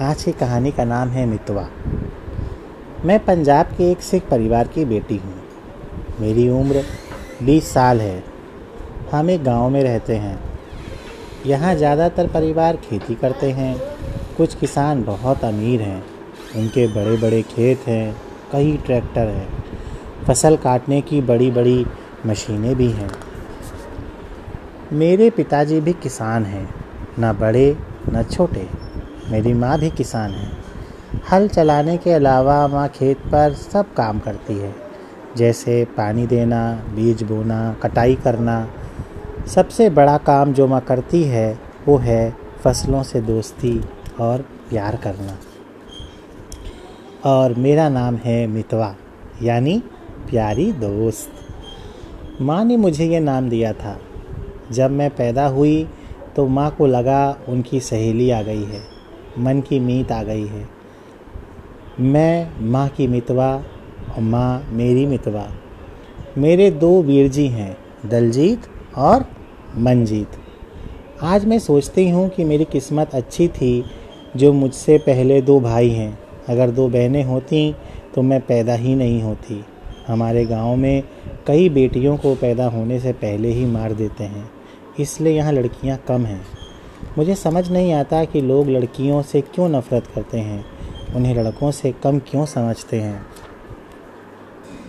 आज की कहानी का नाम है मितवा। मैं पंजाब के एक सिख परिवार की बेटी हूँ। मेरी उम्र 20 साल है। हम एक गाँव में रहते हैं। यहाँ ज़्यादातर परिवार खेती करते हैं। कुछ किसान बहुत अमीर हैं। उनके बड़े बड़े खेत हैं। कई ट्रैक्टर हैं। फ़सल काटने की बड़ी बड़ी मशीनें भी हैं। मेरे पिताजी भी किसान हैं। ना बड़े, न छोटे। मेरी माँ भी किसान है। हल चलाने के अलावा माँ खेत पर सब काम करती है। जैसे पानी देना, बीज बोना, कटाई करना। सबसे बड़ा काम जो माँ करती है, वो है फ़सलों से दोस्ती और प्यार करना। और मेरा नाम है मितवा, यानी प्यारी दोस्त। माँ ने मुझे ये नाम दिया था। जब मैं पैदा हुई तो माँ को लगा उनकी सहेली आ गई है। मन की मीत आ गई है। मैं माँ की मितवा और माँ मेरी मितवा। मेरे दो वीर जी हैं, दलजीत और मनजीत। आज मैं सोचती हूँ कि मेरी किस्मत अच्छी थी जो मुझसे पहले दो भाई हैं। अगर दो बहनें होती तो मैं पैदा ही नहीं होती। हमारे गाँव में कई बेटियों को पैदा होने से पहले ही मार देते हैं। इसलिए यहाँ लड़कियाँ कम हैं। मुझे समझ नहीं आता कि लोग लड़कियों से क्यों नफ़रत करते हैं, उन्हें लड़कों से कम क्यों समझते हैं।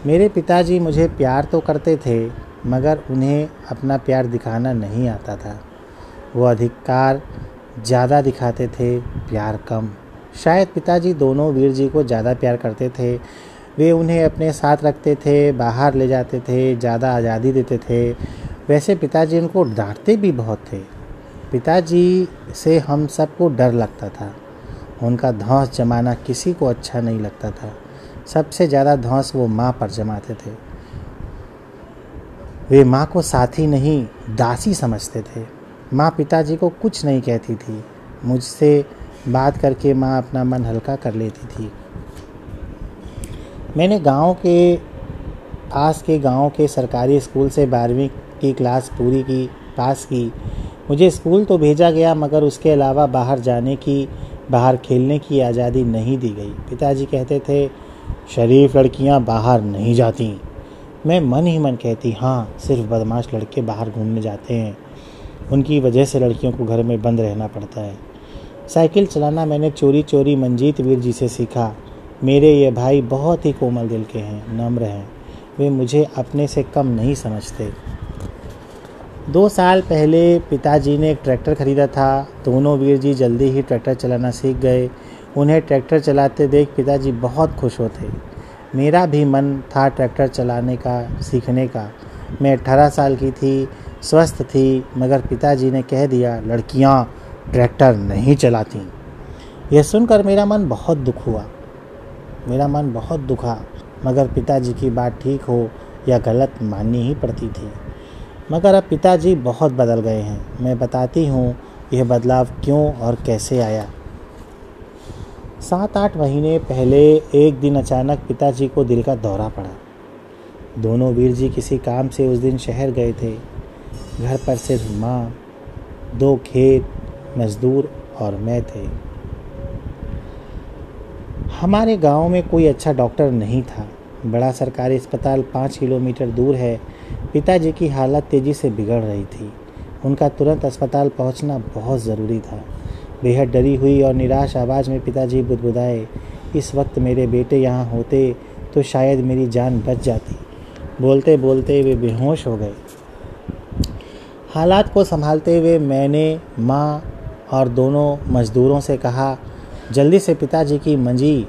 मेरे पिताजी मुझे प्यार तो करते थे, मगर उन्हें अपना प्यार दिखाना नहीं आता था। वो अधिकार ज़्यादा दिखाते थे, प्यार कम। शायद पिताजी दोनों वीर जी को ज़्यादा प्यार करते थे। वे उन्हें अपने साथ रखते थे, बाहर ले जाते थे, ज़्यादा आज़ादी देते थे। वैसे पिताजी उनको डांटते भी बहुत थे। पिताजी से हम सबको डर लगता था। उनका धौस जमाना किसी को अच्छा नहीं लगता था। सबसे ज़्यादा धौस वो माँ पर जमाते थे। वे माँ को साथी नहीं, दासी समझते थे। माँ पिताजी को कुछ नहीं कहती थी। मुझसे बात करके माँ अपना मन हल्का कर लेती थी। मैंने गाँव के आस के गाँव के सरकारी स्कूल से बारहवीं की क्लास पूरी की, पास की। मुझे स्कूल तो भेजा गया, मगर उसके अलावा बाहर जाने की, बाहर खेलने की आज़ादी नहीं दी गई। पिताजी कहते थे, शरीफ लड़कियाँ बाहर नहीं जाती। मैं मन ही मन कहती हाँ सिर्फ़ बदमाश लड़के बाहर घूमने जाते हैं। उनकी वजह से लड़कियों को घर में बंद रहना पड़ता है। साइकिल चलाना मैंने चोरी चोरी मंजीत वीर जी से सीखा। मेरे ये भाई बहुत ही कोमल दिल के हैं, नम्र हैं। वे मुझे अपने से कम नहीं समझते। दो साल पहले पिताजी ने एक ट्रैक्टर खरीदा था। दोनों वीर जी जल्दी ही ट्रैक्टर चलाना सीख गए। उन्हें ट्रैक्टर चलाते देख पिताजी बहुत खुश होते। मेरा भी मन था ट्रैक्टर चलाने का, सीखने का। मैं अठारह साल की थी, स्वस्थ थी, मगर पिताजी ने कह दिया, लड़कियाँ ट्रैक्टर नहीं चलाती। यह सुनकर मेरा मन बहुत दुख हुआ। मेरा मन बहुत दुखा, मगर पिताजी की बात ठीक हो या गलत माननी ही पड़ती थी। मगर अब पिताजी बहुत बदल गए हैं। मैं बताती हूँ यह बदलाव क्यों और कैसे आया। सात आठ महीने पहले एक दिन अचानक पिताजी को दिल का दौरा पड़ा। दोनों वीर जी किसी काम से उस दिन शहर गए थे। घर पर सिर्फ़ माँ, दो खेत, मजदूर और मैं थे। हमारे गाँव में कोई अच्छा डॉक्टर नहीं था। बड़ा सरकारी अस्पताल पाँच किलोमीटर दूर है। पिताजी की हालत तेज़ी से बिगड़ रही थी। उनका तुरंत अस्पताल पहुँचना बहुत ज़रूरी था। बेहद डरी हुई और निराश आवाज़ में पिताजी बुदबुदाए, इस वक्त मेरे बेटे यहाँ होते तो शायद मेरी जान बच जाती। बोलते बोलते वे बेहोश हो गए। हालात को संभालते हुए मैंने माँ और दोनों मज़दूरों से कहा, जल्दी से पिताजी की मंजी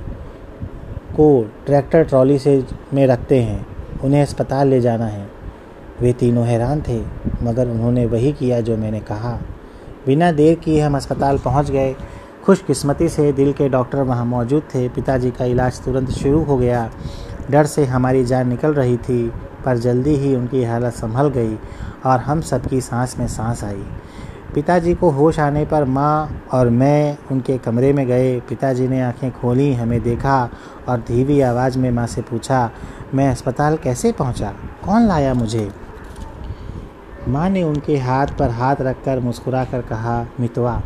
को ट्रैक्टर ट्रॉली से में रखते हैं, उन्हें अस्पताल ले जाना है। वे तीनों हैरान थे, मगर उन्होंने वही किया जो मैंने कहा। बिना देर किए हम अस्पताल पहुँच गए। खुशकिस्मती से दिल के डॉक्टर वहाँ मौजूद थे। पिताजी का इलाज तुरंत शुरू हो गया। डर से हमारी जान निकल रही थी, पर जल्दी ही उनकी हालत संभल गई और हम सबकी सांस में सांस आई। पिताजी को होश आने पर माँ और मैं उनके कमरे में गए। पिताजी ने आँखें खोली, हमें देखा और धीमी आवाज़ में माँ से पूछा, मैं अस्पताल कैसे पहुँचा? कौन लाया मुझे? माँ ने उनके हाथ पर हाथ रखकर मुस्कुरा कर कहा, मितवा,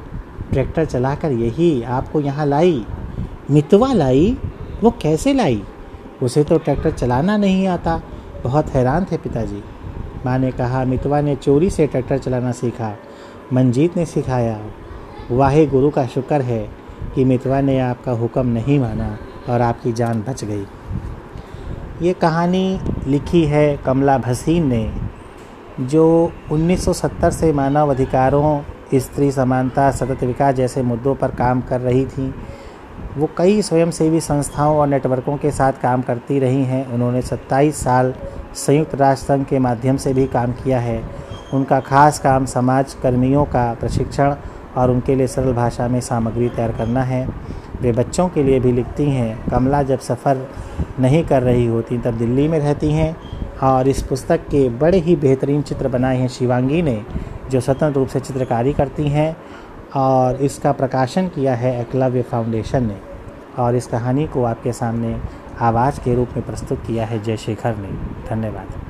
ट्रैक्टर चलाकर यही आपको यहाँ लाई? मितवा लाई? वो कैसे लाई? उसे तो ट्रैक्टर चलाना नहीं आता। बहुत हैरान थे पिताजी। माँ ने कहा, मितवा ने चोरी से ट्रैक्टर चलाना सीखा। मंजीत ने सिखाया, वाहे गुरु का शुक्र है कि मितवा ने आपका हुक्म नहीं माना और आपकी जान बच गई। ये कहानी लिखी है कमला भसीन ने, जो 1970 से मानव अधिकारों, स्त्री समानता, सतत विकास जैसे मुद्दों पर काम कर रही थी। वो कई स्वयंसेवी संस्थाओं और नेटवर्कों के साथ काम करती रही हैं। उन्होंने 27 साल संयुक्त राष्ट्र संघ के माध्यम से भी काम किया है। उनका खास काम समाज कर्मियों का प्रशिक्षण और उनके लिए सरल भाषा में सामग्री तैयार करना है। वे बच्चों के लिए भी लिखती हैं। कमला जब सफ़र नहीं कर रही होती, तब दिल्ली में रहती हैं और इस पुस्तक के बड़े ही बेहतरीन चित्र बनाए हैं शिवांगी ने, जो स्वतंत्र रूप से चित्रकारी करती हैं और इसका प्रकाशन किया है एकलव्य फाउंडेशन ने और इस कहानी को आपके सामने आवाज़ के रूप में प्रस्तुत किया है जयशेखर ने। धन्यवाद।